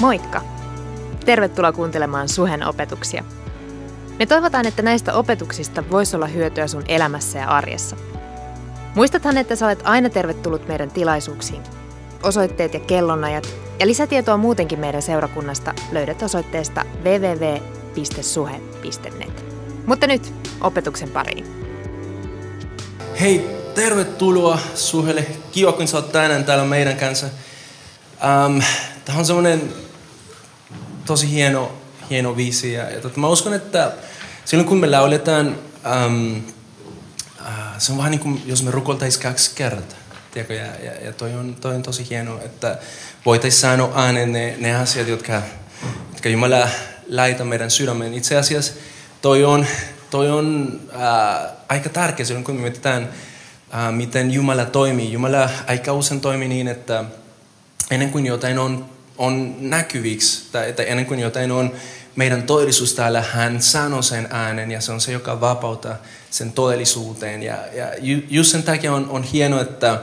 Moikka! Tervetuloa kuuntelemaan Suhen opetuksia. Me toivotaan, että näistä opetuksista voisi olla hyötyä sun elämässä ja arjessa. Muistathan, että sä olet aina tervetullut meidän tilaisuuksiin. Osoitteet ja kellonajat ja lisätietoa muutenkin meidän seurakunnasta löydät osoitteesta www.suhe.net. Mutta nyt opetuksen pariin. Hei, tervetuloa Suhelle. Kiva, kun sä oot tänään täällä meidän kanssa. Um, Tämä on semmoinen tosi hieno, hieno viisi. Ja, ja tota, mä uskon, että silloin kun me lauletaan, um, uh, se on vähän niin kuin jos me rukoltaisiin kaksi kertaa. Tiedätkö? Ja, ja, ja toi, on, toi on tosi hieno, että voitaisiin sanoa ääneen ne, ne asiat, jotka, jotka Jumala laita meidän sydämeen. Itse asiassa toi on, toi on uh, aika tärkeä silloin, kun me mietitään, uh, miten Jumala toimii. Jumala aika usein toimii niin, että ennen kuin jotain on, on näkyviksi, tai että ennen kuin jotain on meidän todellisuus täällä, hän sanoo sen äänen ja se on se, joka vapauttaa sen todellisuuteen. Ja, ja just sen takia on, on hienoa, että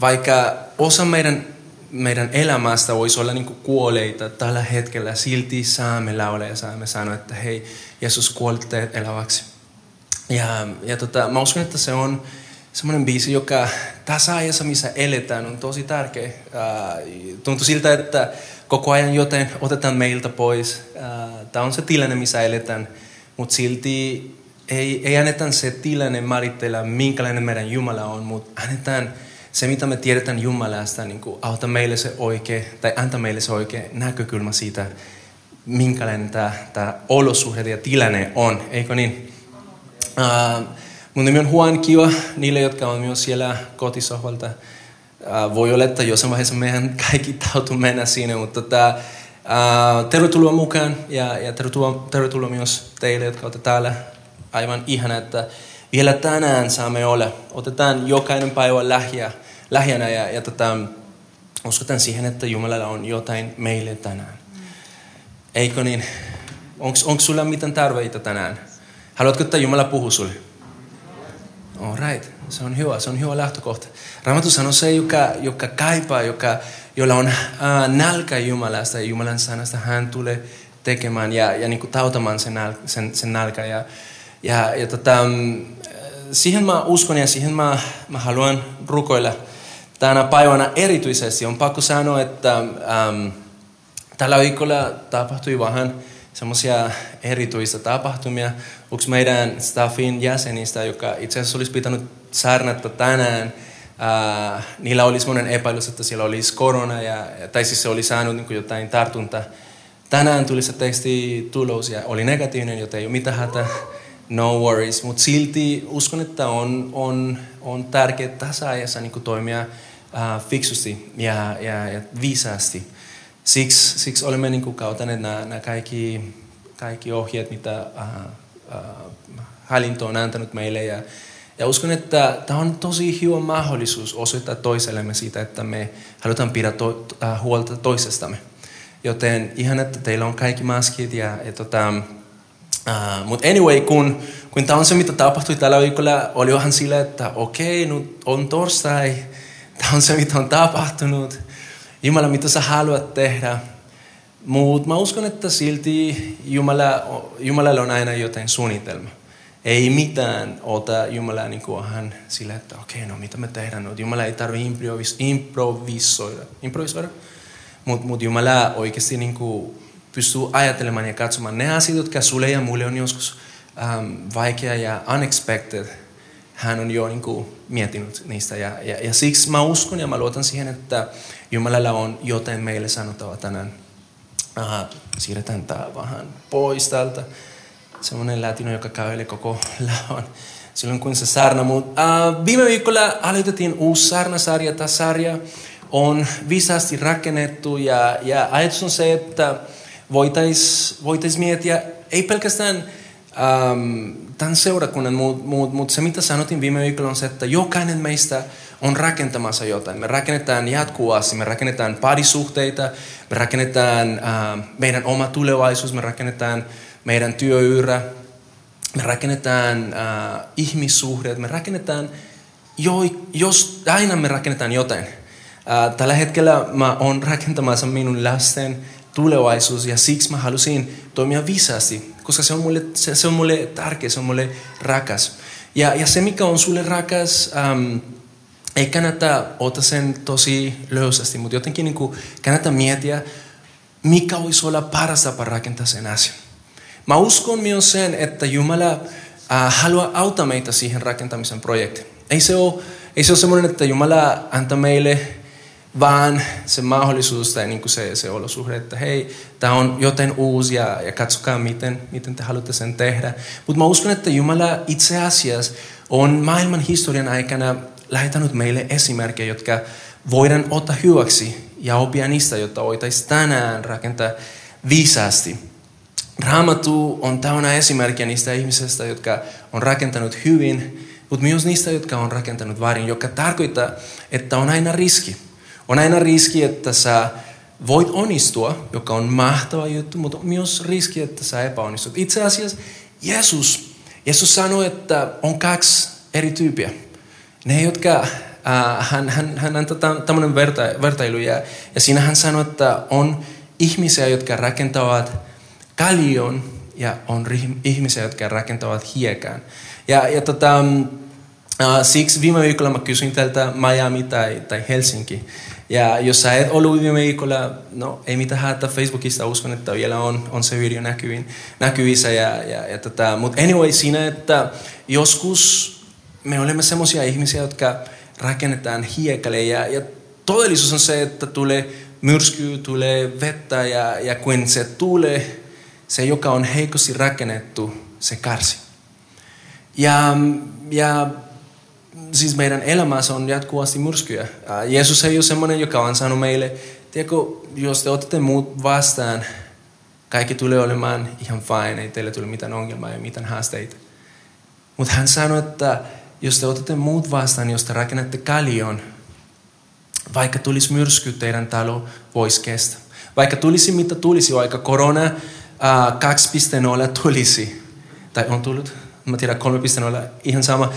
vaikka osa meidän, meidän elämästä voisi olla niin kuoleita tällä hetkellä, silti saamme laulaa ja saamme sanoa, että hei, Jeesus kuoli eläväksi. Ja, ja tota, mä uskon, että se on, semmoinen biisi, joka tässä ajassa, missä eletään, on tosi tärkeä. tuntuu siltä, että koko ajan joten otetaan meiltä pois. Tämä on se tilanne, missä eletään, mutta silti ei, ei anneta se tilanne määritellä, minkälainen meidän Jumala on, mutta annetaan se, mitä me tiedetään Jumalasta, niin kuin auta meille se oikea, tai anta meille se oikea näkökulma siitä, minkälainen tämä, tämä olosuhde ja tilanne on, eikö niin? Uh, Mun nimi on Juan Kiva, niille, jotka on myös siellä kotisohvalta. Uh, voi olla, että jossain vaiheessa meidän kaikki tautu mennä siinä, mutta tota, uh, tervetuloa mukaan ja, ja tervetuloa, tervetuloa myös teille, jotka olette täällä. Aivan ihana, että vielä tänään saamme olla. Otetaan jokainen päivä lähiä, lähiänä ja, ja tota, uskotaan siihen, että Jumalalla on jotain meille tänään. Eikö niin? Onko sulla mitään tarveita tänään? Haluatko, että Jumala puhuu sulle? All right. Se on hyvä, se on hyvä lähtökohta. Raamattu sanoo se, joka, joka kaipaa, joka, jolla on äh, nälkä Jumalasta ja Jumalan sanasta, hän tulee tekemään ja, ja niin kuin tautamaan sen, sen, sen nälkä. Ja, ja, ja tota, mm, siihen mä uskon ja siihen mä, mä haluan rukoilla tänä päivänä erityisesti. On pakko sanoa, että ähm, tällä viikolla tapahtui vähän semmoisia erityisiä tapahtumia. Yksi meidän staffin jäsenistä, joka itse asiassa olisi pitänyt saarnata tänään, ää, niillä oli semmoinen epäilys, että siellä olisi korona, ja, tai siis se oli saanut niin jotain tartunta. Tänään tuli se teksti tulos ja oli negatiivinen, joten ei ole mitään hätä, no worries. Mutta silti uskon, että on, on, on tärkeää tässä ajassa niin toimia ää, fiksusti ja, ja, ja viisaasti. Siksi, siksi olemme niin kuin kautaneet nämä, nämä kaikki, kaikki ohjeet, mitä äh, äh, hallinto on antanut meille. Ja, ja uskon, että tämä on tosi hyvä mahdollisuus osoittaa toisellemme siitä, että me halutaan pidä to, äh, huolta toisestamme. Joten ihan, että teillä on kaikki maskit ja, ja tota, Uh, Mutta anyway, kun, kun tämä on se, mitä tapahtui tällä viikolla, oli vähän sillä, että okei, okay, nyt on torstai, tämä on se, mitä on tapahtunut. Jumala, mitä sä haluat tehdä. Mutta mä uskon, että silti Jumala, Jumalalla on aina jotain suunnitelma. Ei mitään ota Jumala niin kuin hän sillä, että okei, okay, no mitä me tehdään. Jumala ei tarvitse improvis, improvisoida. improvisoida. Mutta mut Jumala oikeasti niin kuin pystyy ajattelemaan ja katsomaan ne asiat, jotka sulle ja mulle on joskus um, vaikea ja unexpected – hän on jo niin kuin, miettinyt niistä. Ja, ja, ja siksi mä uskon ja mä luotan siihen, että Jumalalla on jotain meille sanottava tänään. Aha, siirretään tämä vähän pois täältä. Semmoinen latino, joka kävelee koko laon silloin kun se saarna. Mut, uh, viime viikolla aloitettiin uusi saarnasarja. Tämä sarja on viisaasti rakennettu ja, ja ajatus on se, että voitaisiin voitais miettiä ei pelkästään um, tämän seurakunnan, mutta mut, mut se mitä sanotin viime viikolla on se, että jokainen meistä on rakentamassa jotain. Me rakennetaan jatkuvasti, me rakennetaan parisuhteita, me rakennetaan uh, meidän oma tulevaisuus, me rakennetaan meidän työyrä, me rakennetaan uh, ihmissuhteet, me rakennetaan, jo, jos aina me rakennetaan jotain. Uh, tällä hetkellä mä oon rakentamassa minun lasten tulevaisuus ja siksi mä halusin toimia viisaasti, koska se on mulle, se, se on mulle tärkeä, se on mulle rakas. Ja, ja se, mikä on sulle rakas, ähm, ei kannata ottaa sen tosi löysästi, mutta jotenkin niin kuin kannattaa miettiä, mikä voisi olla paras tapa rakentaa sen asian. Mä uskon myös sen, että Jumala äh, haluaa auttaa meitä siihen rakentamisen projektiin. Ei se ole, ei se ole semmoinen, että Jumala antaa meille vaan se mahdollisuus tai niin kuin se, se olosuhde, että hei, tämä on joten uusi ja, ja katsokaa, miten, miten te haluatte sen tehdä. Mutta mä uskon, että Jumala itse asiassa on maailman historian aikana lähetänyt meille esimerkkejä, jotka voidaan ottaa hyväksi ja oppia niistä, jotta voitaisiin tänään rakentaa viisaasti. Raamattu on täynnä esimerkkejä niistä ihmisistä, jotka on rakentanut hyvin, mutta myös niistä, jotka on rakentanut väärin, joka tarkoittaa, että on aina riski. On aina riski, että sä voit onnistua, joka on mahtava juttu, mutta myös riski, että sä epäonnistut. Itse asiassa Jeesus, Jeesus sanoi, että on kaksi eri tyyppiä. Ne, jotka, äh, hän, hän, hän antoi tämmöinen verta, vertailu ja, ja siinä hän sanoi, että on ihmisiä, jotka rakentavat kalion ja on ihmisiä, jotka rakentavat hiekan. Ja, ja tota, äh, siksi viime viikolla mä kysyin tältä Miami tai, tai Helsinki. Ja jos sä et ollut viikolla, no ei mitään hätää Facebookista, uskon, että vielä on, on se video näkyvin, näkyvissä. Ja, ja, ja tota, mutta anyway, siinä, että joskus me olemme semmoisia ihmisiä, jotka rakennetaan hiekalle ja, ja todellisuus on se, että tulee myrsky, tulee vettä ja, ja kun se tulee, se joka on heikosti rakennettu, se karsi. Ja, ja siis meidän elämässä on jatkuvasti myrskyjä. Jeesus ei ole semmoinen, joka on sanonut meille, tiedätkö, jos te otatte muut vastaan, kaikki tulee olemaan ihan fine, ei teille tule mitään ongelmaa ja mitään haasteita. Mutta hän sanoi, että jos te otatte muut vastaan, jos te rakennatte kalion, vaikka tulisi myrsky, teidän talo voisi kestä. Vaikka tulisi mitä tulisi, vaikka korona uh, 2.0 tulisi, tai on tullut, mä tiedän 3.0, ihan sama,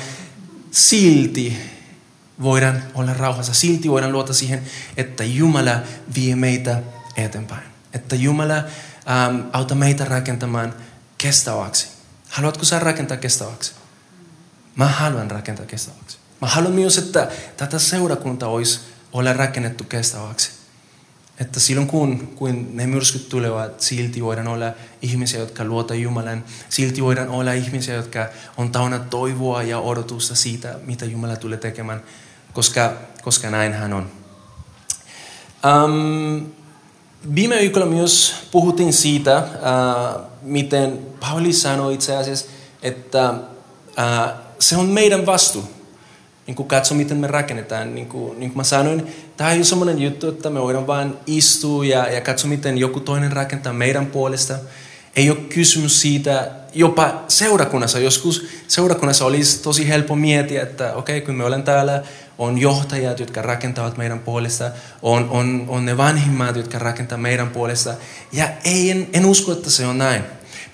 silti voidaan olla rauhassa. Silti voidaan luota siihen, että Jumala vie meitä eteenpäin. Että Jumala ähm, auta meitä rakentamaan kestäväksi. Haluatko sä rakentaa kestäväksi? Mä haluan rakentaa kestäväksi. Mä haluan myös, että tätä seurakunta olisi ole rakennettu kestäväksi. Että silloin kun, kun ne myrskyt tulevat, silti voidaan olla ihmisiä, jotka luota Jumalan. Silti voidaan olla ihmisiä, jotka on täynnä toivoa ja odotusta siitä, mitä Jumala tulee tekemään, koska, koska näin hän on. Um, viime viikolla myös puhuttiin siitä, uh, miten Pauli sanoi itse asiassa, että uh, se on meidän vastuu niin kuin katso, miten me rakennetaan. Niin kuin, niin kuin mä sanoin, tämä on semmoinen juttu, että me voidaan vain istua ja, ja katso, miten joku toinen rakentaa meidän puolesta. Ei ole kysymys siitä, jopa seurakunnassa, joskus seurakunnassa olisi tosi helppo miettiä, että okei, okay, kun me olen täällä, on johtajat, jotka rakentavat meidän puolesta, on, on, on ne vanhimmat, jotka rakentavat meidän puolesta. Ja ei, en, en usko, että se on näin.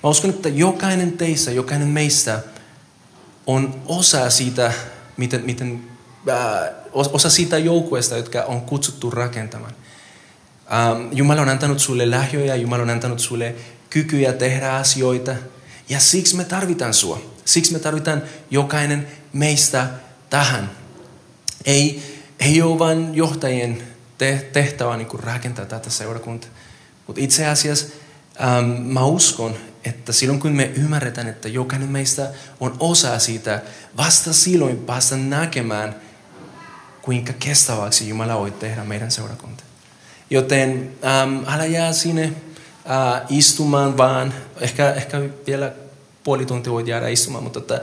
Mä uskon, että jokainen teistä, jokainen meistä on osa siitä miten, miten äh, osa siitä joukkueesta, jotka on kutsuttu rakentamaan. Ähm, Jumala on antanut sulle lahjoja, Jumala on antanut sulle kykyjä tehdä asioita. Ja siksi me tarvitaan sua. Siksi me tarvitaan jokainen meistä tähän. Ei, ei ole vain johtajien tehtävä niin rakentaa tätä seurakuntaa. Mutta itse asiassa ähm, mä uskon, että silloin kun me ymmärretään, että jokainen meistä on osa siitä, vasta silloin päästä näkemään, kuinka kestäväksi Jumala voi tehdä meidän seurakunta. Joten ähm, älä jää sinne äh, istumaan vaan, ehkä, ehkä vielä puoli tuntia voit jäädä istumaan, mutta että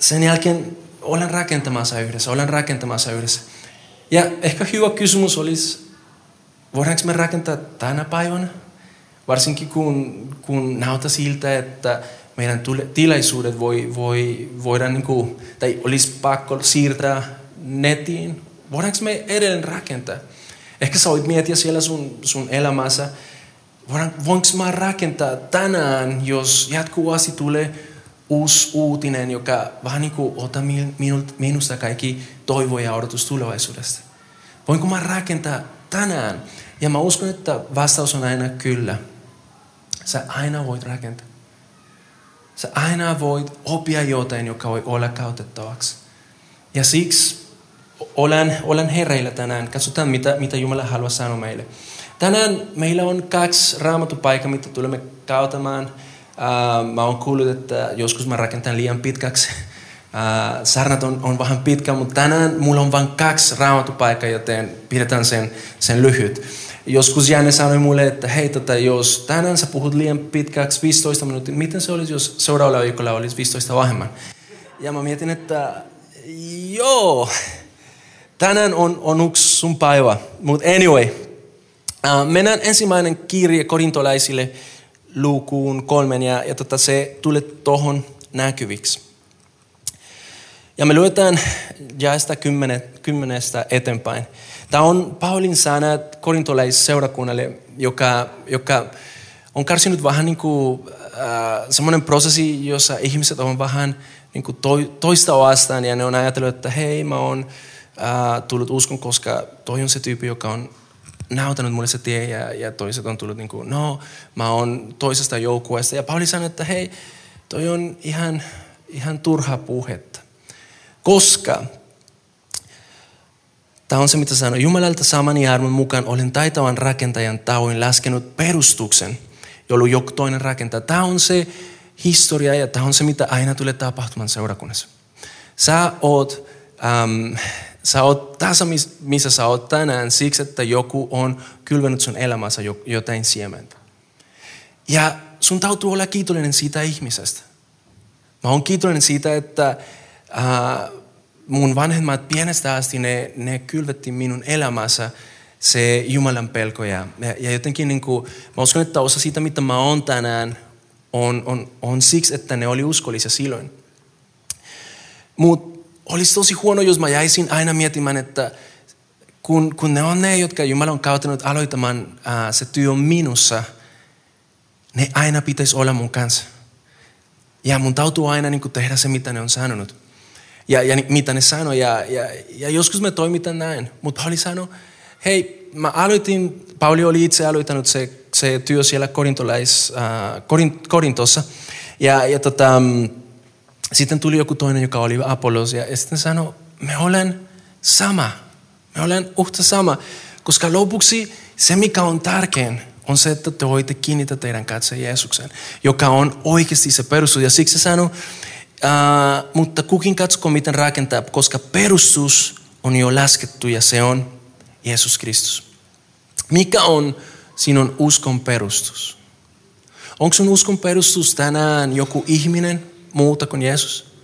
sen jälkeen olen rakentamassa yhdessä, olen rakentamassa yhdessä. Ja ehkä hyvä kysymys olisi, voidaanko me rakentaa tänä päivänä? Varsinkin kun, kun näyttää siltä, että meidän tilaisuudet voi, voi, voidaan niin kuin, tai olisi pakko siirtää netiin. Voidaanko me edelleen rakentaa? Ehkä sä voit miettiä siellä sun, sun elämässä, voinko mä rakentaa tänään, jos jatkuvasti tulee uusi uutinen, joka vähän niin kuin ottaa minusta kaikki toivo ja odotus tulevaisuudesta. Voinko mä rakentaa tänään, ja mä uskon, että vastaus on aina kyllä, sä aina voit rakentaa. Sä aina voit oppia jotain, joka voi olla käytettäväksi. Ja siksi olen, olen hereillä tänään. Katsotaan, mitä, mitä Jumala haluaa sanoa meille. Tänään meillä on kaksi raamatupaikkaa, mitä tulemme kautamaan. Uh, mä oon kuullut, että joskus mä rakentan liian pitkäksi. Uh, sarnat on, on vähän pitkä, mutta tänään mulla on vain kaksi raamatupaikkaa, joten pidetään sen, sen lyhyt. Joskus Janne sanoi mulle, että hei, tota, jos tänään sä puhut liian pitkäksi 15 minuuttia, miten se olisi, jos seuraavalla viikolla olisi 15 vähemmän? Ja mä mietin, että joo, tänään on, on yksi sun päivä. Mutta anyway, uh, mennään ensimmäinen kirje korintolaisille lukuun kolmen ja, ja tota, se tulee tuohon näkyviksi. Ja me luetaan jaesta kymmenestä eteenpäin. Tämä on Paulin sanat korintolaisseurakunnalle, joka, joka on karsinut vähän niin kuin, äh, semmoinen prosessi, jossa ihmiset on vähän niin kuin toista vastaan ja ne on ajatellut, että hei mä oon äh, tullut uskon, koska toi on se tyyppi, joka on näytänyt mulle se tie ja, ja toiset on tullut niin kuin, no mä oon toisesta joukkueesta. Ja Pauli sanoi, että hei, toi on ihan, ihan turha puhetta. Koska Tämä on se, mitä sanoo. Jumalalta saamani armon mukaan olen taitavan rakentajan tauin laskenut perustuksen, jolloin joku toinen rakentaa. Tämä on se historia ja tämä on se, mitä aina tulee tapahtumaan seurakunnassa. Sä oot, ähm, sä oot tässä, missä sä oot tänään siksi, että joku on kylvänyt sun elämässä jotain siementä. Ja sun täytyy olla kiitollinen siitä ihmisestä. Mä oon kiitollinen siitä, että äh, mun vanhemmat pienestä asti, ne, ne kylvetti minun elämässä se Jumalan pelko. Ja, ja jotenkin niin kuin, mä uskon, että osa siitä, mitä mä oon tänään, on, on, on siksi, että ne oli uskollisia silloin. Mutta olisi tosi huono, jos mä jäisin aina miettimään, että kun, kun ne on ne, jotka Jumala on kauttanut aloittamaan, ää, se työ on minussa, ne aina pitäisi olla mun kanssa. Ja mun täytyy aina niin tehdä se, mitä ne on sanonut ja, ja mitä ne sanoi. Ja, ja, ja joskus me toimitaan näin. Mutta Pauli sanoi, hei, mä aloitin, Pauli oli itse aloittanut se, se työ siellä Korintolais, äh, Korint, Korintossa. Ja, ja tota, mm, sitten tuli joku toinen, joka oli Apollos. Ja, ja sitten sanoi, me olen sama. Me olen uhta sama. Koska lopuksi se, mikä on tärkein, on se, että te voitte kiinnittää teidän katse Jeesuksen, joka on oikeasti se perustus. Ja siksi sanoi, Uh, mutta kukin katsko miten rakentaa, koska perustus on jo laskettu ja se on Jeesus Kristus. Mikä on sinun uskon perustus? Onko sun uskon perustus tänään joku ihminen muuta kuin Jeesus?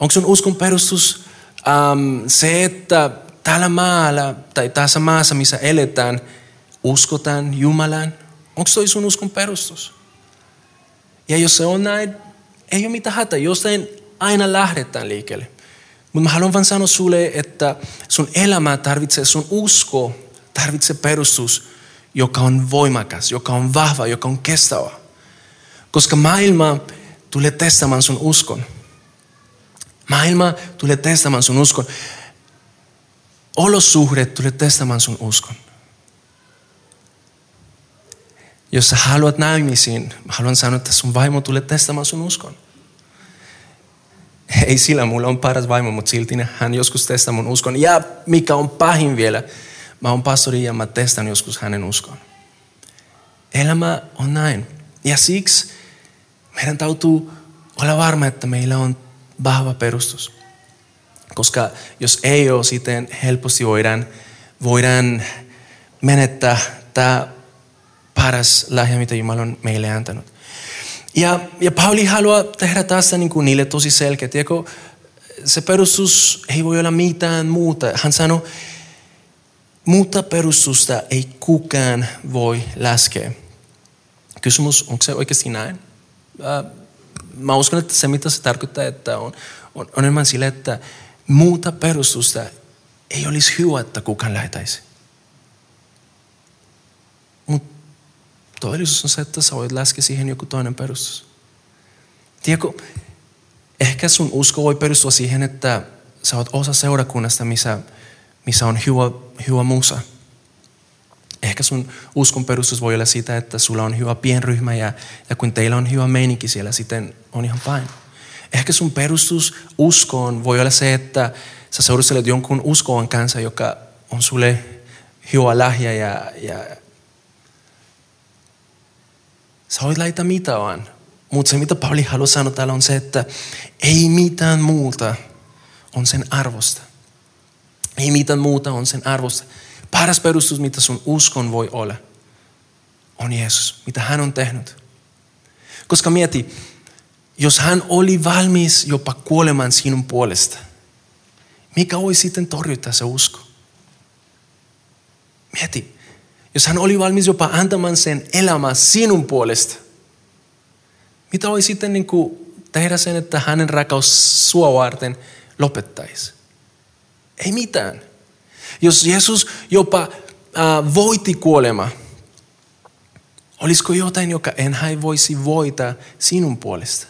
Onko sun uskon perustus um, se, että tällä maalla tai tässä maassa, missä eletään, uskotaan Jumalan? Onko toi sun uskon perustus? Ja jos se on näin, ei ole mitään hätää, jostain aina lähdetään liikkeelle. Mutta mä haluan vain sanoa sulle, että sun elämä tarvitsee, sun usko tarvitsee perustus, joka on voimakas, joka on vahva, joka on kestävä. Koska maailma tulee testamaan sun uskon. Maailma tulee testamaan sun uskon. Olosuhdet tulee testamaan sun uskon. Jos sä haluat naimisiin, haluan sanoa, että sun vaimo tulee testamaan sun uskon. Ei sillä, mulla on paras vaimo, mutta silti hän joskus testaa mun uskon. Ja mikä on pahin vielä, mä oon pastori ja mä testan joskus hänen uskon. Elämä on näin. Ja siksi meidän täytyy olla varma, että meillä on vahva perustus. Koska jos ei ole, sitten helposti voidaan, voidaan menettää tämä paras lahja, mitä Jumala on meille antanut. Ja, ja Pauli haluaa tehdä tässä niin kuin niille tosi selkeä. Tiedätkö, se perustus ei voi olla mitään muuta. Hän sanoi, muuta perustusta ei kukaan voi laskea. Kysymys, onko se oikeasti näin? Mä uskon, että se mitä se tarkoittaa, että on, on, on enemmän sille, että muuta perustusta ei olisi hyvä, että kukaan lähetäisi. Todellisuus on se, että sä voit laskea siihen joku toinen perustus. Tiedätkö, ehkä sun usko voi perustua siihen, että sä oot osa seurakunnasta, missä, missä on hyvä, hyvä musa. Ehkä sun uskon perustus voi olla sitä, että sulla on hyvä pienryhmä ja, ja kun teillä on hyvä meininki siellä, sitten on ihan fine. Ehkä sun perustus uskoon voi olla se, että sä seurustelet jonkun uskoon kanssa, joka on sulle hyvä lähiä ja, ja sä voit laittaa mitä vaan. Mutta se, mitä Pauli haluaa sanoa täällä on se, että ei mitään muuta on sen arvosta. Ei mitään muuta on sen arvosta. Paras perustus, mitä sun uskon voi olla, on Jeesus, mitä hän on tehnyt. Koska mieti, jos hän oli valmis jopa kuolemaan sinun puolesta, mikä voi sitten torjuta se usko? Mieti, jos hän oli valmis jopa antamaan sen elämää sinun puolesta, mitä voi sitten niin kuin tehdä sen, että hänen rakkaus sua varten lopettaisi? Ei mitään. Jos Jeesus jopa äh, voiti kuolema, olisiko jotain, joka en hän voisi voita sinun puolesta?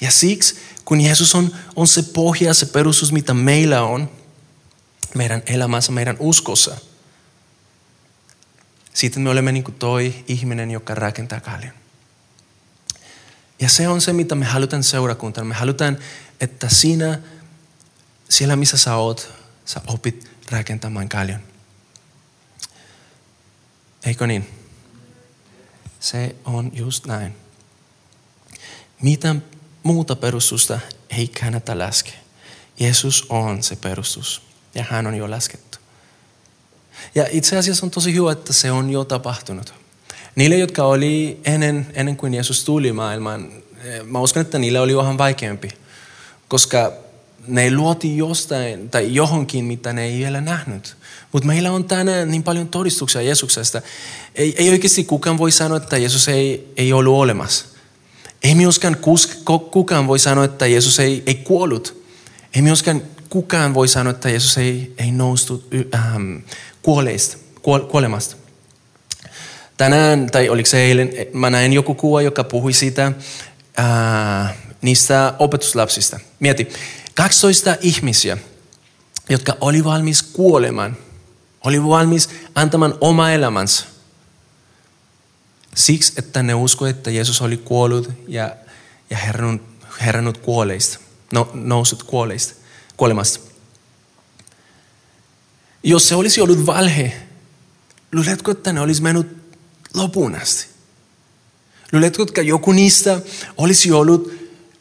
Ja siksi, kun Jeesus on, on se pohja, se perustus, mitä meillä on, meidän elämässä, meidän uskossa, sitten me olemme niin kuin toi ihminen, joka rakentaa kallion. Ja se on se, mitä me halutaan seurakuntana. Me halutaan, että sinä, siellä missä sä oot, sä opit rakentamaan kallion. Eikö niin? Se on just näin. Mitä muuta perustusta ei kannata laskea. Jeesus on se perustus ja hän on jo laskettu. Ja itse asiassa on tosi hyvä, että se on jo tapahtunut. Niille, jotka oli ennen, ennen kuin Jeesus tuli maailmaan, eh, mä uskon, että niille oli vähän vaikeampi, koska ne luoti jostain tai johonkin, mitä ne ei vielä nähnyt. Mutta meillä on tänään niin paljon todistuksia Jeesuksesta. Ei, ei oikeasti kukaan voi sanoa, että Jeesus ei, ei ollut olemassa. Ei myöskään kukaan voi sanoa, että Jeesus ei, ei kuollut. Ei myöskään kukaan voi sanoa, että Jeesus ei, ei noustu ähm, kuoleista, kuolemasta. Tänään, tai oliko se eilen, mä näin joku kuva, joka puhui siitä, äh, niistä opetuslapsista. Mieti, 12 ihmisiä, jotka oli valmis kuolemaan, oli valmis antamaan oma elämänsä. Siksi, että ne usko, että Jeesus oli kuollut ja, ja herännyt, herännyt kuoleista, no, noussut kuoleista, kuolemasta. Jos se olisi ollut valhe, luuletko, että ne olisi mennyt lopun asti? Luuletko, että joku niistä olisi ollut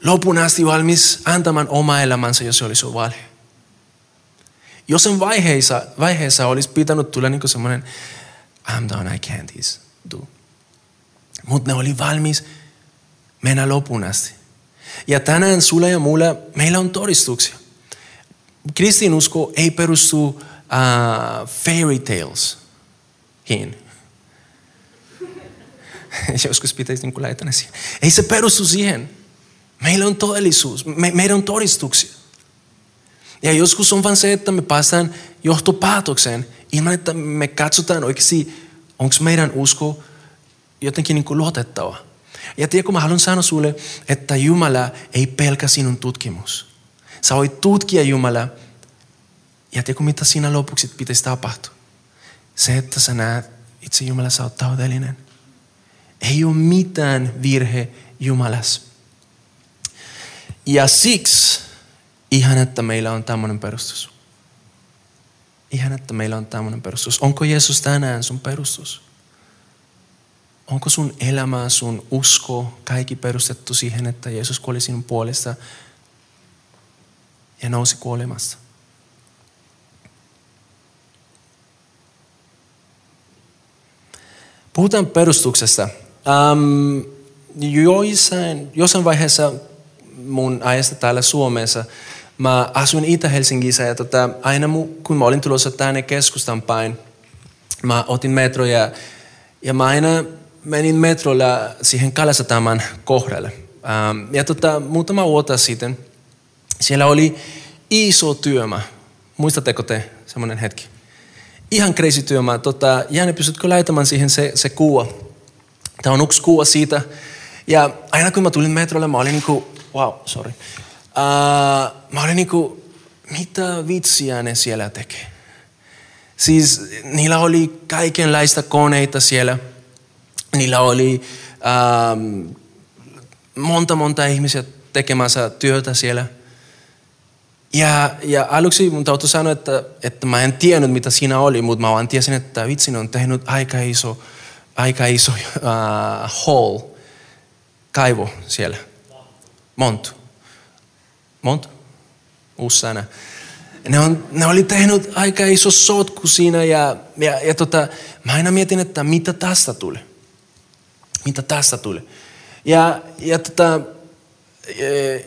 lopun asti valmis antamaan oma elämänsä, jos se olisi ollut valhe? Jossain vaiheessa, vaiheessa olisi pitänyt tulla niin semmoinen, I'm done, I can't this, do. Mutta ne oli valmis mennä lopun asti. Ja tänään sulla ja mulla, meillä on todistuksia. Kristinusko ei perustu uh, fairy tales. Hin. Joskus pitäisi niin laittaa siihen. Ei se perustu siihen. Meillä on todellisuus. Me, meidän on todistuksia. Ja joskus on vain se, että me päästään johtopäätökseen ilman, että me katsotaan oikeasti, onko meidän usko jotenkin niin kuin luotettava. Ja tiedätkö, mä haluan sanoa sulle, että Jumala ei pelkä sinun tutkimus. Sä voit tutkia Jumala ja tiedätkö, mitä siinä lopuksi pitäisi tapahtua? Se, että sä näet itse Jumala, sä oot. Ei ole mitään virhe Jumalassa. Ja siksi ihan, että meillä on tämmöinen perustus. Ihan, että meillä on tämmöinen perustus. Onko Jeesus tänään sun perustus? Onko sun elämä, sun usko, kaikki perustettu siihen, että Jeesus kuoli sinun puolesta ja nousi kuolemasta? Puhutaan perustuksesta. Um, joissain, jossain vaiheessa mun ajasta täällä Suomessa mä asuin Itä-Helsingissä ja tota, aina kun mä olin tulossa tänne keskustan päin, mä otin metroja ja mä aina menin metrolla siihen Kalasataman kohdalle. Ähm, ja tota, muutama vuotta sitten siellä oli iso työmä. Muistatteko te semmoinen hetki? Ihan crazy työmä. Tota, Janne, pystytkö laitamaan siihen se, se kuva? Tämä on yksi kuva siitä. Ja aina kun mä tulin metrolle, mä olin niinku, wow, sorry. Uh, mä olin niinku, mitä vitsiä ne siellä tekee? Siis niillä oli kaikenlaista koneita siellä. Niillä oli ähm, monta monta ihmisiä tekemässä työtä siellä. Ja, ja aluksi mun täytyy sanoa, että, että mä en tiennyt mitä siinä oli, mutta mä vaan tiesin, että vitsi on tehnyt aika iso, aika iso uh, hall, kaivo siellä. Montu. Montu? Uusi sana. Ne, on, ne oli tehnyt aika iso sotku siinä ja, ja, ja tota, mä aina mietin, että mitä tästä tuli. Mitä tästä tuli. Ja, ja tota,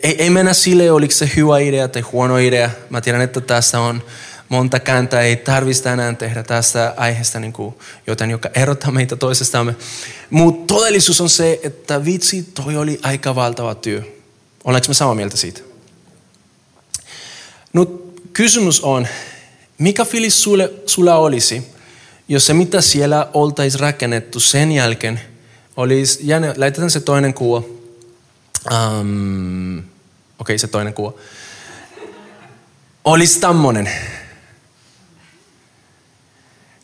ei, ei mennä sille, oliko se hyvä idea tai huono idea. Mä tiedän, että tässä on monta kääntää, ei tarvitsisi tänään tehdä tästä aiheesta niin kuin jotain, joka erottaa meitä toisestamme. Mutta todellisuus on se, että vitsi, toi oli aika valtava työ. Olenko me samaa mieltä siitä? Nyt kysymys on, mikä fiilis sulle, sulla olisi, jos se mitä siellä oltaisiin rakennettu sen jälkeen olisi, ja laitetaan se toinen kuva, Um, Okei, okay, se toinen kuva. Olisi tämmöinen.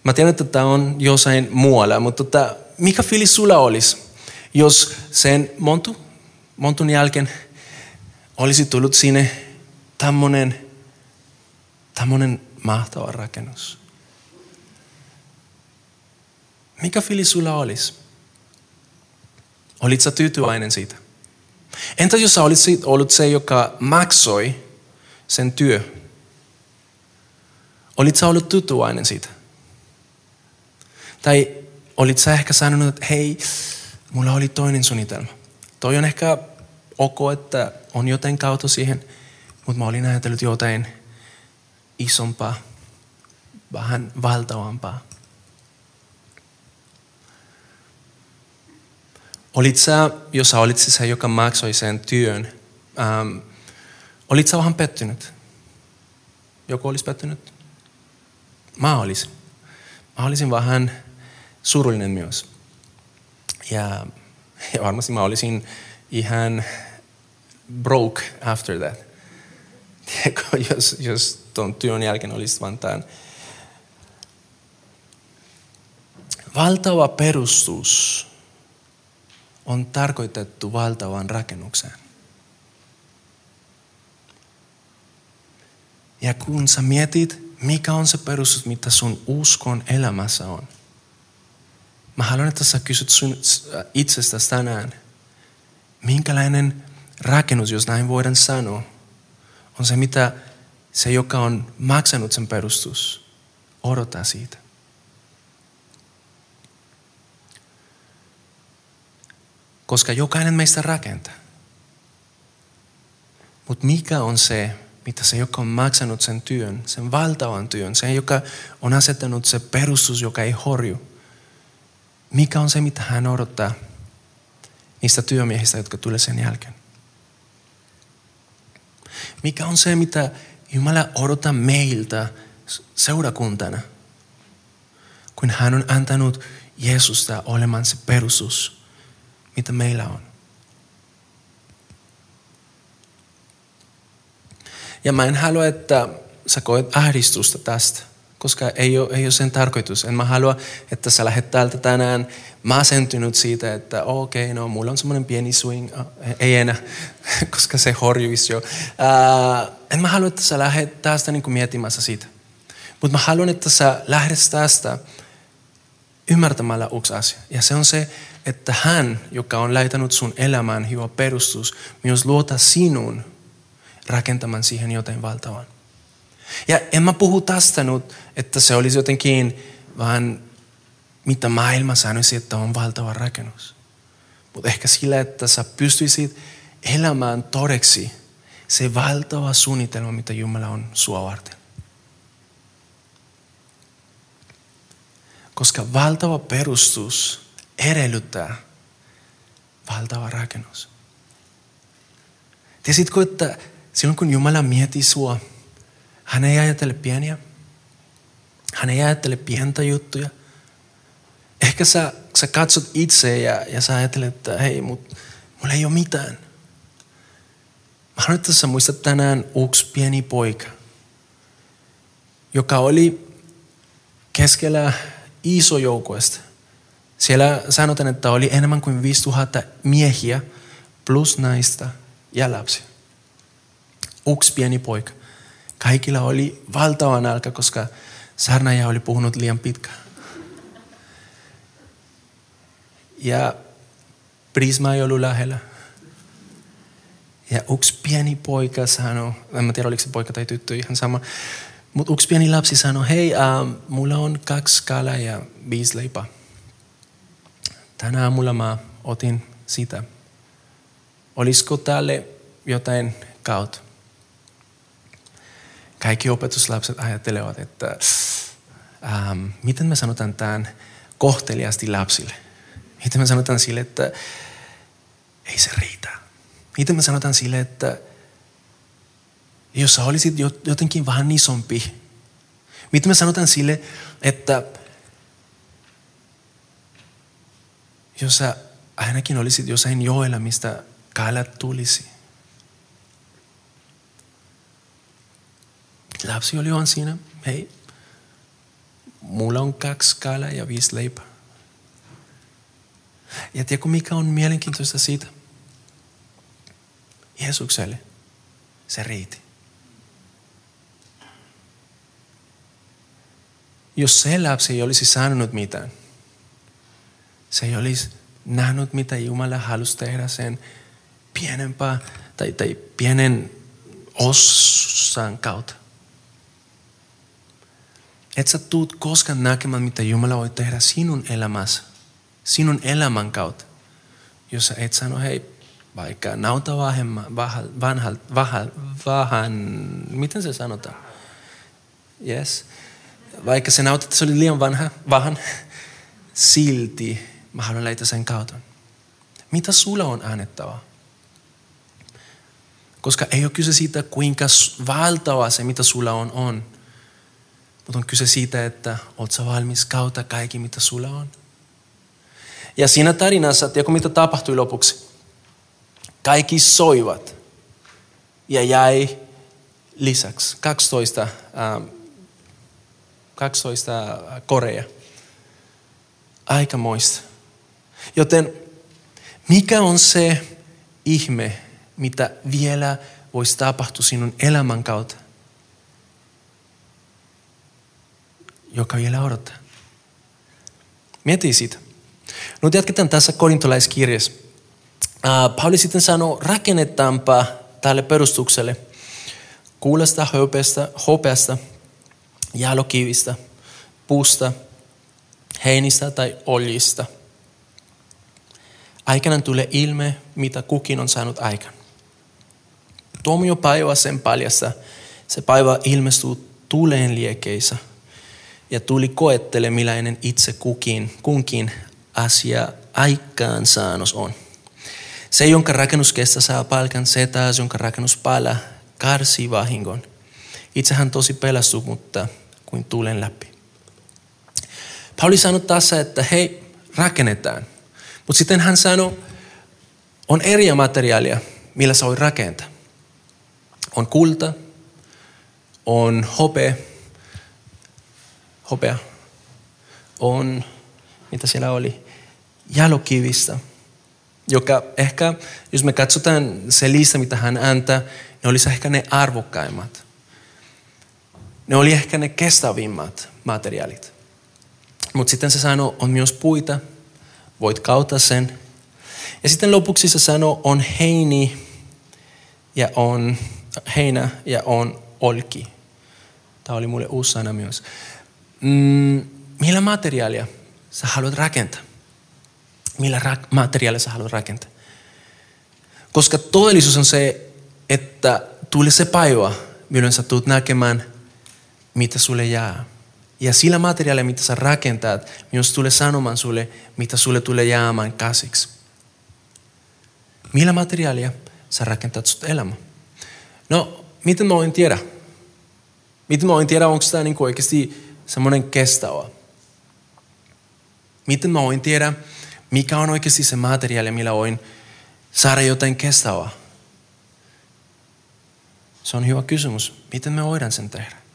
Mä tiedän, että tämä on jossain muualla, mutta tota, mikä fiilis sulla olisi, jos sen montu, montun jälkeen olisi tullut sinne tämmöinen, tämmöinen mahtava rakennus? Mikä fiilis sulla olisi? Olitko tyytyväinen siitä? Entä jos sä olisit ollut se, joka maksoi sen työ? Olit sä ollut tutuainen siitä? Tai olit sä ehkä sanonut, että hei, mulla oli toinen suunnitelma. Toi on ehkä ok, että on joten kautta siihen, mutta mä olin ajatellut jotain isompaa, vähän valtavampaa. Olit sä, jos sä olit se, joka maksoi sen työn, ähm, olit sä vähän pettynyt? Joku olisi pettynyt? Mä olisin. Mä olisin vähän surullinen myös. Ja, ja varmasti mä olisin ihan broke after that. Tiedätkö, jos, jos tuon työn jälkeen olisi vain tämän. Valtava perustus on tarkoitettu valtavaan rakennukseen. Ja kun sä mietit, mikä on se perustus, mitä sun uskon elämässä on. Mä haluan, että sä kysyt sun itsestäsi tänään, minkälainen rakennus, jos näin voidaan sanoa, on se, mitä se, joka on maksanut sen perustus, odottaa siitä. Koska jokainen meistä rakentaa. Mutta mikä on se, mitä se, joka on maksanut sen työn, sen valtavan työn, se, joka on asettanut se perustus, joka ei horju. Mikä on se, mitä hän odottaa niistä työmiehistä, jotka tulee sen jälkeen? Mikä on se, mitä Jumala odottaa meiltä seurakuntana, kun hän on antanut Jeesusta olemaan se perustus, mitä meillä on. Ja mä en halua, että sä koet ahdistusta tästä, koska ei ole, ei ole sen tarkoitus. En mä halua, että sä lähdet täältä tänään masentunut siitä, että okei, okay, no mulla on semmoinen pieni swing, ei enää, koska se horjuisi jo. Uh, en mä halua, että sä lähdet tästä niin miettimässä siitä. Mutta mä haluan, että sä lähdet tästä ymmärtämällä yksi asia. Ja se on se, että hän, joka on laitanut sun elämään hyvä perustus, myös luota sinun rakentamaan siihen jotain valtavan. Ja en mä puhu tästä nyt, että se olisi jotenkin vaan mitä maailma sanoisi, että on valtava rakennus. Mutta ehkä sillä, että sä pystyisit elämään todeksi se valtava suunnitelma, mitä Jumala on sua varten. Koska valtava perustus edellyttää valtava rakennus. Tiesitkö, että silloin kun Jumala miettii sua, hän ei ajattele pieniä. Hän ei ajattele pientä juttuja. Ehkä sä, sä katsot itse ja, ja sä ajattelet, että hei, mut, mulla ei ole mitään. Mä haluan, että sä muistat tänään yksi pieni poika, joka oli keskellä iso joukoista. Siellä sanotaan, että oli enemmän kuin 5000 miehiä plus naista ja lapsia. Uksi pieni poika. Kaikilla oli valtava nälkä, koska saarnaaja oli puhunut liian pitkään. Ja Prisma ei ollut lähellä. Ja yksi pieni poika sanoi, en tiedä oliko se poika tai tyttö ihan sama, mutta yksi pieni lapsi sanoi, hei, uh, mulla on kaksi kalaa ja viisi leipää. Tänä aamulla mä otin sitä. Olisiko tälle jotain kautta? Kaikki opetuslapset ajattelevat, että ähm, miten me sanotaan tämän kohteliasti lapsille. Miten me sanotaan sille, että ei se riitä. Miten me sanotaan sille, että jos sä olisit jotenkin vähän isompi. Miten me sanotaan sille, että jos sä ainakin olisit jossain joella, mistä kalat tulisi. Lapsi oli on siinä, hei, mulla on kaksi kalaa ja viisi leipää. Ja tiedätkö mikä on mielenkiintoista siitä? Jeesukselle se riiti. Jos se lapsi ei olisi sanonut mitään, se ei olisi nähnyt, mitä Jumala halusi tehdä sen pienempää tai, tai pienen osan kautta. Et sä tuut koskaan näkemään, mitä Jumala voi tehdä sinun elämässä, sinun elämän kautta. Jos sä et sano, hei, vaikka nauta vähemmän, vanha, vähän, vähän, miten se sanotaan? Yes. Vaikka se nauta, että se oli liian vanha, vähän, silti mä haluan leitä sen kautta. Mitä sulla on annettavaa? Koska ei ole kyse siitä, kuinka valtava se, mitä sulla on, on. Mutta on kyse siitä, että oot sä valmis kautta kaikki, mitä sulla on. Ja siinä tarinassa, tiedätkö mitä tapahtui lopuksi? Kaikki soivat ja jäi lisäksi 12, ähm, 12 korea. Aikamoista. Joten mikä on se ihme, mitä vielä voisi tapahtua sinun elämän kautta, joka vielä odottaa? Mieti sitä. Nyt jatketaan tässä korintolaiskirjassa. Pauli sitten sanoo, rakennetaanpa tälle perustukselle kuulesta, hopeasta, hopeasta, jalokivistä, puusta, heinistä tai oljista. Aikanaan tulee ilme, mitä kukin on saanut aikaan. Tuomiopäivä sen paljassa. Se päivä ilmestyy tuleen liekeissä ja tuli koettele, millainen itse kukin, kunkin asia aikaansaannos on. Se, jonka rakennus kestää, saa palkan, se taas, jonka rakennus pala, karsii vahingon. Itsehän tosi pelastuu, mutta kuin tulen läpi. Pauli sanoi tässä, että hei, rakennetaan. Mutta sitten hän sanoi, on eri materiaalia, millä sä voit rakentaa. On kulta, on hopea, hopea, on, mitä siellä oli, jalokivistä, joka ehkä, jos me katsotaan se lista, mitä hän antaa, ne olisi ehkä ne arvokkaimmat. Ne oli ehkä ne kestävimmat materiaalit. Mutta sitten se sanoo, on myös puita, voit kautta sen. Ja sitten lopuksi se sanoo, on heini ja on heinä ja on olki. Tämä oli mulle uusi sana myös. Mm, millä materiaalia sä haluat rakentaa? Millä ra- materiaalilla sä haluat rakentaa? Koska todellisuus on se, että tuli se päivä, milloin sä tulet näkemään, mitä sulle jää. Ja sillä materiaalilla, mitä sä rakentat, myös tulee sanomaan sulle, mitä sulle tulee jäämään käsiksi. Millä materiaalia sä rakentat sut elämä? No, miten mä voin tiedä? Miten mä voin tiedä, onko tämä niinku oikeasti semmoinen kestävä? Miten mä voin tiedä, mikä on oikeasti se materiaali, millä voin saada jotain kestävää? Se on hyvä kysymys. Miten me voidaan sen tehdä?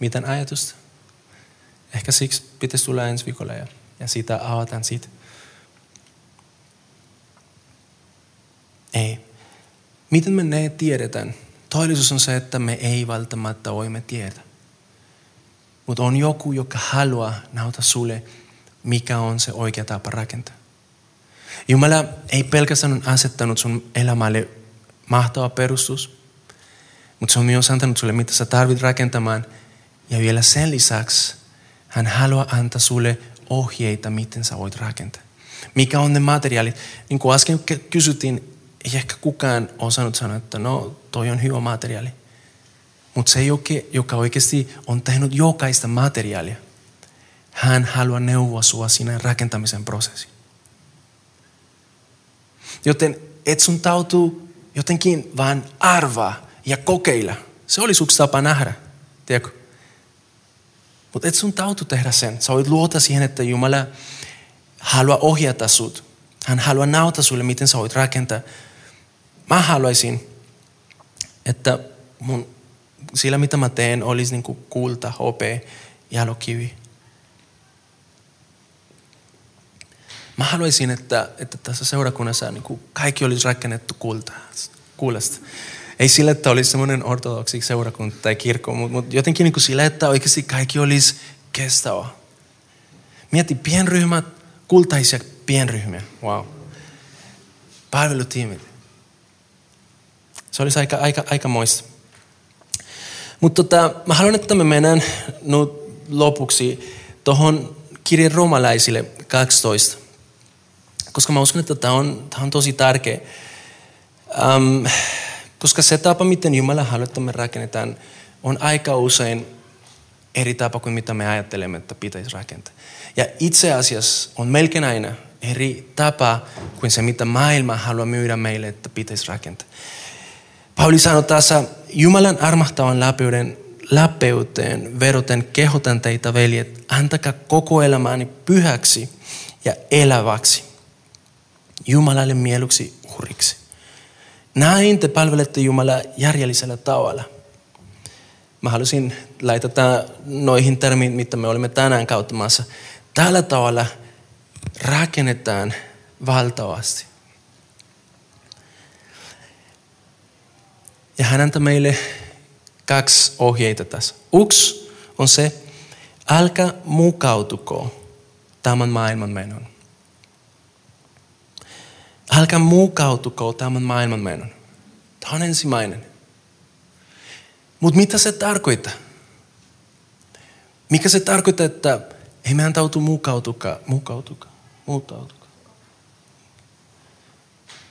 Miten ajatusta? Ehkä siksi pitäisi tulla ensi viikolla ja, ja sitä avataan siitä. Ei. Miten me ne tiedetään? Todellisuus on se, että me ei välttämättä voimme tietää. Mutta on joku, joka haluaa nauta sulle, mikä on se oikea tapa rakentaa. Jumala ei pelkästään asettanut sun elämälle mahtava perustus, mutta se on myös antanut sulle, mitä sä tarvit rakentamaan. Ja vielä sen lisäksi hän haluaa antaa sulle ohjeita, miten sä voit rakentaa. Mikä on ne materiaalit? Niin kuin äsken kysyttiin, ei ehkä kukaan osannut sanoa, että no toi on hyvä materiaali. Mutta se, joka oikeasti on tehnyt jokaista materiaalia, hän haluaa neuvoa sua siinä rakentamisen prosessi. Joten et sun tautuu jotenkin vaan arvaa ja kokeilla. Se oli suksi tapa nähdä, tiedätkö? Mutta et sun tautu tehdä sen. Sä voit luota siihen, että Jumala haluaa ohjata sut. Hän haluaa nauta sulle, miten sä voit rakentaa. Mä haluaisin, että mun, sillä mitä mä teen olisi niin kuin kulta, hopea, jalokivi. Mä haluaisin, että, että tässä seurakunnassa niin kuin kaikki olisi rakennettu kulta, kuulesta. Ei sillä, että olisi semmoinen ortodoksi seurakunta tai kirkko, mutta, mutta jotenkin niin kuin sillä, että oikeasti kaikki olisi kestävä. Mieti pienryhmät, kultaisia pienryhmiä. Wow. Palvelutiimit. Se olisi aika, aika, aika moista. Mutta tota, mä haluan, että me mennään nyt lopuksi tuohon kirjan romalaisille 12. Koska mä uskon, että tämä on, on tosi tärkeä. Um, koska se tapa, miten Jumala haluaa, että me rakennetaan, on aika usein eri tapa kuin mitä me ajattelemme, että pitäisi rakentaa. Ja itse asiassa on melkein aina eri tapa kuin se, mitä maailma haluaa myydä meille, että pitäisi rakentaa. Pauli sanoi tässä, Jumalan armahtavan läpeyden, läpeyteen veroten kehotan teitä veljet, antakaa koko elämäni pyhäksi ja eläväksi, Jumalalle mieluksi uhriksi. Näin te palvelette Jumalaa järjellisellä tavalla. Mä halusin laittaa noihin termiin, mitä me olemme tänään kauttamassa. Tällä tavalla rakennetaan valtavasti. Ja hän antaa meille kaksi ohjeita tässä. Yksi on se, älkää mukautuko tämän maailman menon. Älkää mukautuko tämän maailman menon. Tämä on ensimmäinen. Mutta mitä se tarkoittaa? Mikä se tarkoittaa, että ei meidän tautu mukautuka, mukautuka, mukautuka.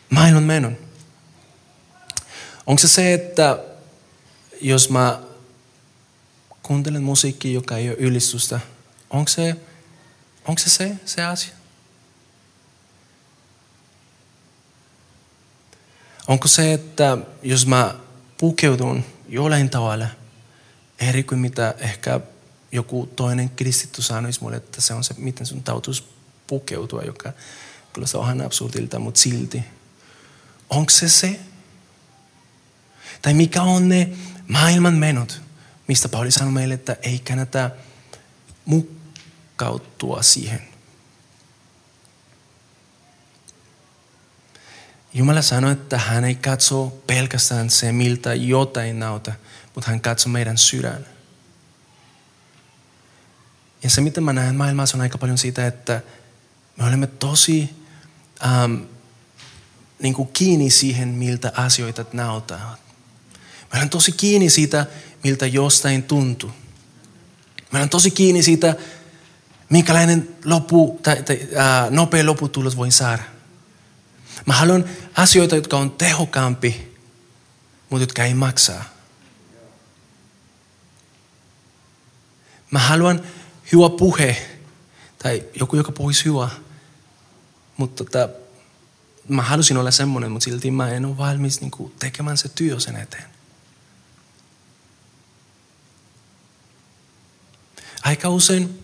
Maailman menon. Onko se se, että jos mä kuuntelen musiikkia, joka ei ole ylistystä, onko se, onko se, se se asia? Onko se, että jos mä pukeudun jollain tavalla eri kuin mitä ehkä joku toinen kristitty sanoisi mulle, että se on se, miten sun tautuisi pukeutua, joka kyllä se on ihan absurdilta, mutta silti. Onko se se? Tai mikä on ne maailman menot, mistä Pauli sanoi meille, että ei kannata mukkautua siihen. Jumala sanoi, että hän ei katso pelkästään se, miltä jotain nauta, mutta hän katsoo meidän sydän. Ja se, mitä mä näen maailmassa, on aika paljon siitä, että me olemme tosi ähm, niin kuin kiinni siihen, miltä asioita nautaa. Me olemme tosi kiinni siitä, miltä jostain tuntuu. Me olemme tosi kiinni siitä, minkälainen lopu, tai, tai, äh, nopea loputulos voin saada. Mä haluan asioita, jotka on tehokkaampi, mutta jotka ei maksaa. Mä haluan hyvä puhe, tai joku, joka puhuisi hyvä. Mutta tota, mä halusin olla semmoinen, mutta silti mä en ole valmis niin kuin, tekemään se työ sen eteen. Aika usein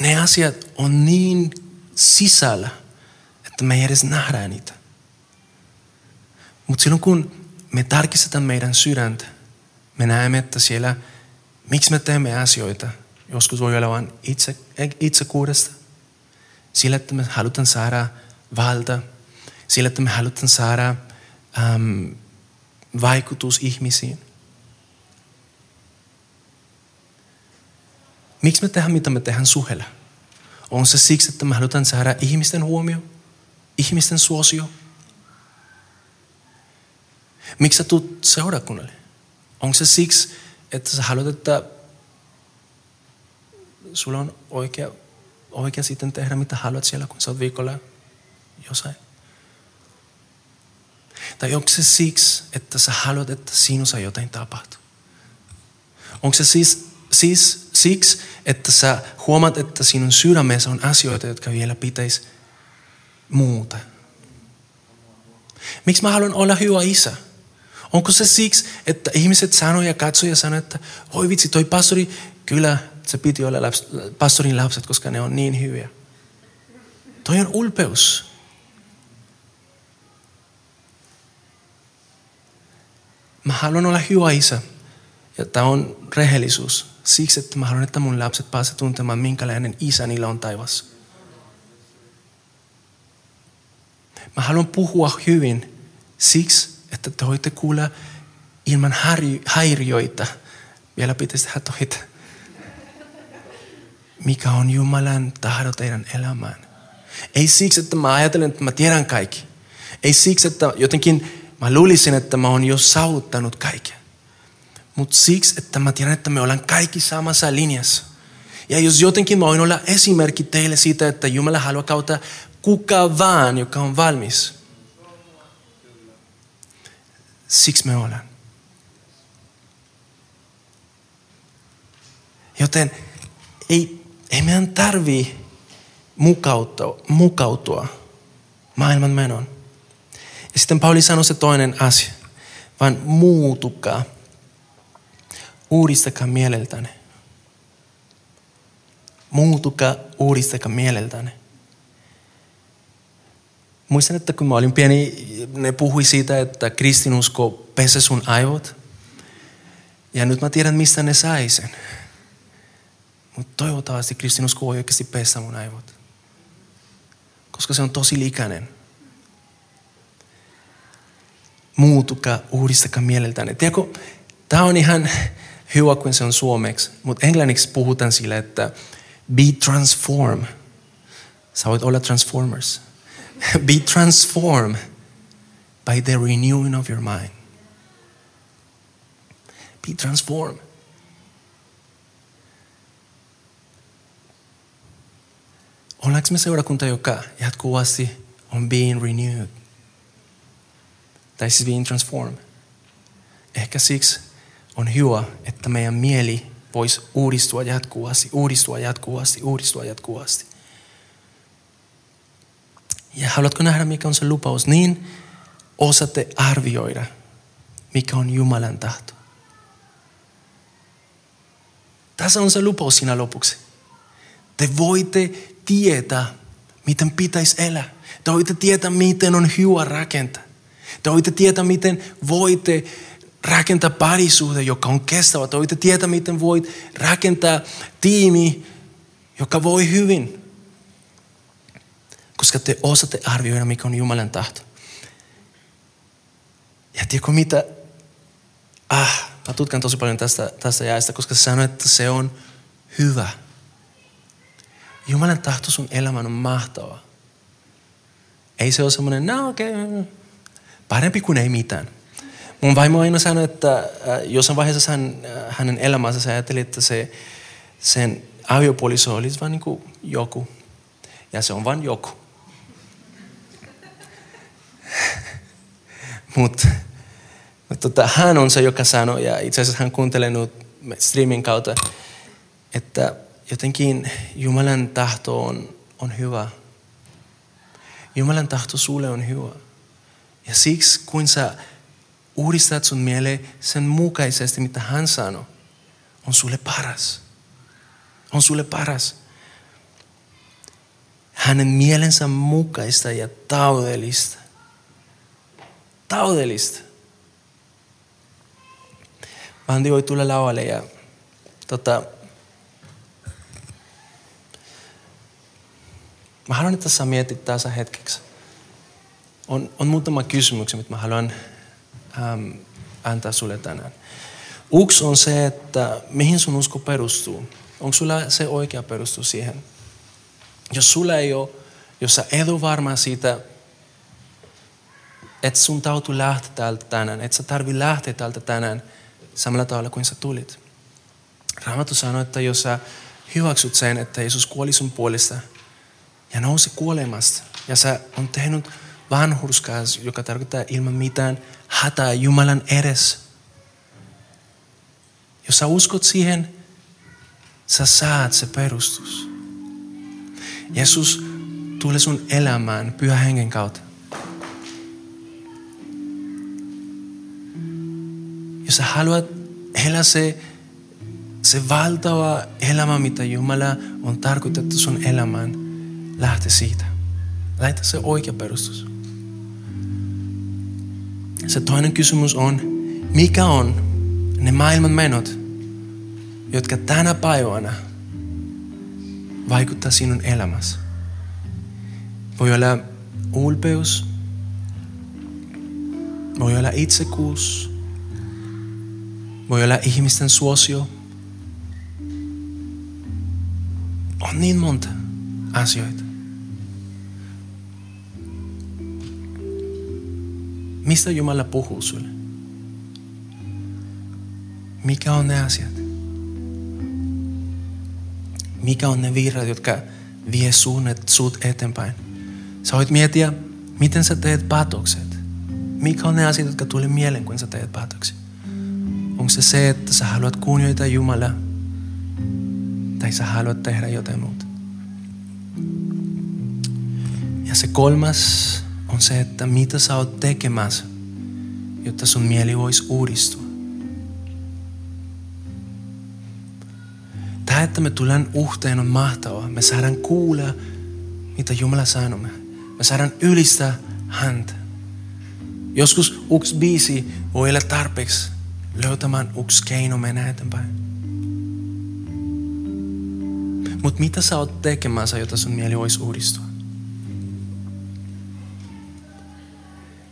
ne asiat on niin sisällä, että me ei edes nähdä niitä. Mutta silloin kun me tarkistetaan meidän sydäntä, me näemme, että siellä Miksi me teemme asioita? Joskus voi olla vain itse, itsekuudesta. Sillä, että me halutaan saada valta. Sillä, että me halutaan saada äm, vaikutus ihmisiin. Miksi me tehdään mitä me tehdään suhella? On se siksi, että me halutaan saada ihmisten huomio, ihmisten suosio? Miksi sä tulet seurakunnalle? Onko se siksi, että sä haluat, että sulla on oikea, oikea sitten tehdä mitä haluat siellä, kun sä oot viikolla jossain? Tai onko se siksi, että sä haluat, että sinussa jotain tapahtuu? Onko se siis, siis siksi, että sä huomaat, että sinun sydämessä on asioita, jotka vielä pitäisi muuta? Miksi mä haluan olla hyvä isä? Onko se siksi, että ihmiset sanoo ja katsoo ja sanoo, että oi vitsi, toi pastori, kyllä se piti olla laps, pastorin lapset, koska ne on niin hyviä. Toi on ulpeus. Mä haluan olla hyvä isä. Ja tämä on rehellisuus. Siksi, että mä haluan, että mun lapset pääsevät tuntemaan, minkälainen isä niillä on taivassa. Mä haluan puhua hyvin siksi, että te voitte kuulla ilman häiriöitä. Vielä pitäisi tehdä toita. Mikä on Jumalan tahdo teidän elämään. Ei siksi, että mä ajattelen, että mä tiedän kaikki. Ei siksi, että jotenkin mä luulisin, että mä oon jo saavuttanut kaiken. Mutta siksi, että mä tiedän, että me ollaan kaikki samassa linjassa. Ja jos jotenkin mä voin olla esimerkki teille siitä, että Jumala haluaa kautta kuka vaan, joka on valmis. Siksi me ollaan. Joten ei, ei meidän tarvi mukautua, mukautua maailman menon. Ja sitten Pauli sanoi se toinen asia, vaan muutukaa, uudistakaa mieleltäne. Muutukaa, uudistakaa mieleltäne. Muistan, että kun mä olin pieni, ne puhui siitä, että kristinusko pesee sun aivot. Ja nyt mä tiedän, mistä ne sai sen. Mutta toivottavasti kristinusko voi oikeasti pestä mun aivot. Koska se on tosi likainen. Muutukaa, uudistakaa mieleltään. Tiedätkö, tämä on ihan hyvä, kun se on suomeksi. Mutta englanniksi puhutaan sillä, että be transform. Sä voit olla transformers. be transformed by the renewing of your mind. Be transformed. Ollaanko me seurakunta, joka jatkuvasti on being renewed? Tai siis being transformed? Ehkä siksi on hyvä, että meidän mieli voisi uudistua jatkuvasti, uudistua jatkuvasti, uudistua jatkuvasti. Ja haluatko nähdä, mikä on se lupaus? Niin osaatte arvioida, mikä on Jumalan tahto. Tässä on se lupaus siinä lopuksi. Te voitte tietää, miten pitäisi elää. Te voitte tietää, miten on hyvä rakentaa. Te voitte tietää, miten voitte rakentaa parisuhde, joka on kestävä. Te voitte tietää, miten voit rakentaa tiimi, joka voi hyvin koska te osaatte arvioida, mikä on Jumalan tahto. Ja tiedätkö mitä? Ah, mä tutkan tosi paljon tästä, tästä jäästä, koska sanoin, että se on hyvä. Jumalan tahto sun elämän on mahtava. Ei se ole semmoinen, no okei, okay. parempi kuin ei mitään. Mun vaimo aina sanoi, että äh, jossain vaiheessa hän, äh, hänen elämänsä se ajatteli, että se, sen aviopuoliso olisi vain niin joku. Ja se on vain joku. Mutta mut tota, hän on se, joka sanoi, ja itse asiassa hän kuuntelee streamin kautta, että jotenkin Jumalan tahto on, on hyvä. Jumalan tahto sulle on hyvä. Ja siksi, kun sä uudistat sun mieleen sen mukaisesti, mitä hän sanoi, on sulle paras. On sulle paras. Hänen mielensä mukaista ja taudellista taloudellista. Bandi voi tulla lavalle ja Tota, mä haluan, että tässä mietit tässä hetkeksi. On, on muutama kysymys, mitä mä haluan äm, antaa sulle tänään. Uks on se, että mihin sun usko perustuu. Onko sulla se oikea perustu siihen? Jos sulla ei ole, jos sä et ole varma siitä, että sun tautu lähteä täältä tänään, että sä tarvi lähteä täältä tänään samalla tavalla kuin sä tulit. Raamattu sanoo, että jos sä hyväksyt sen, että Jeesus kuoli sun puolesta ja nousi kuolemasta ja sä on tehnyt vanhurskaas, joka tarkoittaa ilman mitään hätää Jumalan edessä. Jos sä uskot siihen, sä saat se perustus. Jeesus tulee sun elämään pyhä hengen kautta. Sä haluat elää se, se valtava elämä, mitä Jumala on tarkoitettu sun elämään, lähte siitä. Laita se oikea perustus. Se toinen kysymys on, mikä on ne maailman menot, jotka tänä päivänä vaikuttaa sinun elämässä. Voi olla ulpeus, voi olla itsekuus, voi olla ihmisten suosio. On niin monta asioita. Mistä Jumala puhuu sulle? Mikä on ne asiat? Mikä on ne virrat, jotka vie suunnet sut eteenpäin? Sä voit miettiä, miten sä teet päätökset. Mikä on ne asiat, jotka tulee mieleen, kun sä teet päätöksiä? Onko se se, että sä haluat kunnioittaa Jumalaa? Tai sä haluat tehdä jotain muuta? Ja se kolmas on se, että mitä sä oot tekemässä, jotta sun mieli voisi uudistua. Tämä, että me tullaan uhteen on mahtavaa. Me saadaan kuulla, mitä Jumala sanoo. Me saadaan ylistää häntä. Joskus yksi biisi voi olla tarpeeksi löytämään yksi keino mennä eteenpäin. Mutta mitä sä oot tekemässä, jotta sun mieli voisi uudistua?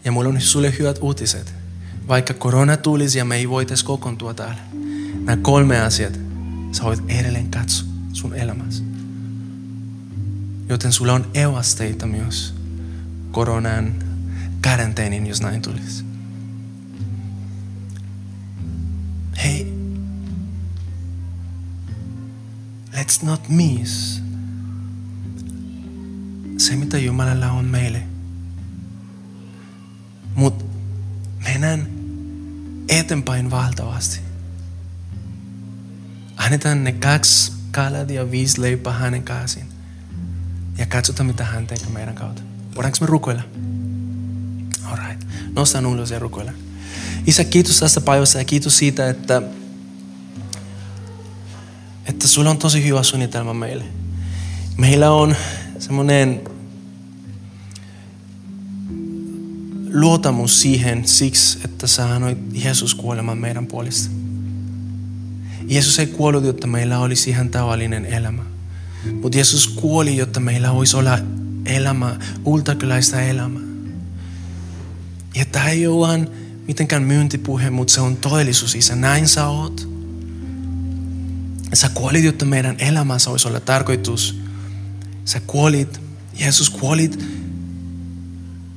Ja mulla on sulle hyvät uutiset. Vaikka korona tulisi ja me ei voitaisi kokoontua täällä. Nämä kolme asiat sä voit edelleen katsoa sun elämässä. Joten sulla on evasteita myös koronan karanteenin, jos näin tulisi. Hei, let's not miss se, mitä Jumalalla on meille. Mutta mennään eteenpäin valtavasti. Annetaan ne kaksi kalat ja viisi leipää hänen kanssaan. Ja katsotaan, mitä hän tekee meidän kautta. Voidaanko me rukoilla? Alright. Nostan ylös ja rukoilla. Isä, kiitos tästä päivästä ja kiitos siitä, että, että sulla on tosi hyvä suunnitelma meille. Meillä on semmoinen luotamus siihen siksi, että sä annoit Jeesus kuolemaan meidän puolesta. Jeesus ei kuollut, jotta meillä olisi ihan tavallinen elämä. Mutta Jeesus kuoli, jotta meillä voisi olla elämä, ultakyläistä elämää. Ja tämä ei ole vain mitenkään myyntipuhe, mutta se on todellisuus, isä. Näin sä oot. Sä kuolit, jotta meidän elämässä olisi olla tarkoitus. Sä kuolit, Jeesus kuolit,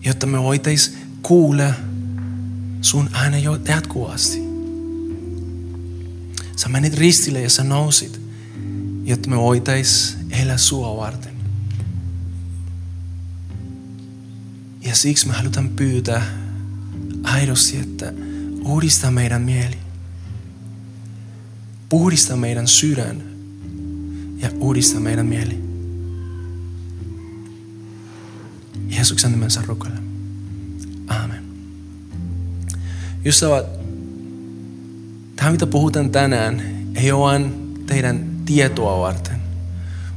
jotta me voitais kuulla sun äänen jatkuvasti. Sä menit ristille ja sä nousit, jotta me voitais elää sua varten. Ja siksi me halutaan pyytää aidosti, että uudista meidän mieli. Puhdista meidän sydän ja uudista meidän mieli. Jeesuksen nimensä rukoilla. Amen. Ystävät, tämä mitä puhutaan tänään ei ole vain teidän tietoa varten,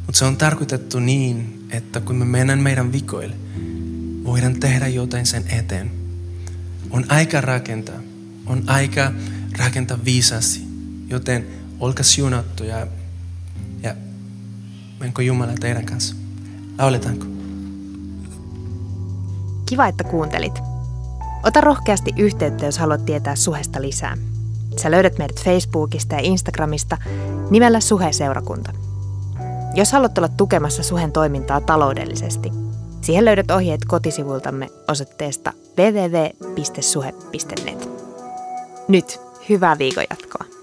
mutta se on tarkoitettu niin, että kun me mennään meidän vikoille, voidaan tehdä jotain sen eteen. On aika rakentaa, on aika rakentaa viisasti, joten olkaa siunattu ja, menkö Jumala teidän kanssa. Lauletaanko? Kiva, että kuuntelit. Ota rohkeasti yhteyttä, jos haluat tietää Suhesta lisää. Sä löydät meidät Facebookista ja Instagramista nimellä Suhe-seurakunta. Jos haluat olla tukemassa Suhen toimintaa taloudellisesti, siihen löydät ohjeet kotisivultamme osoitteesta www.suhe.net. Nyt hyvää viikon jatkoa.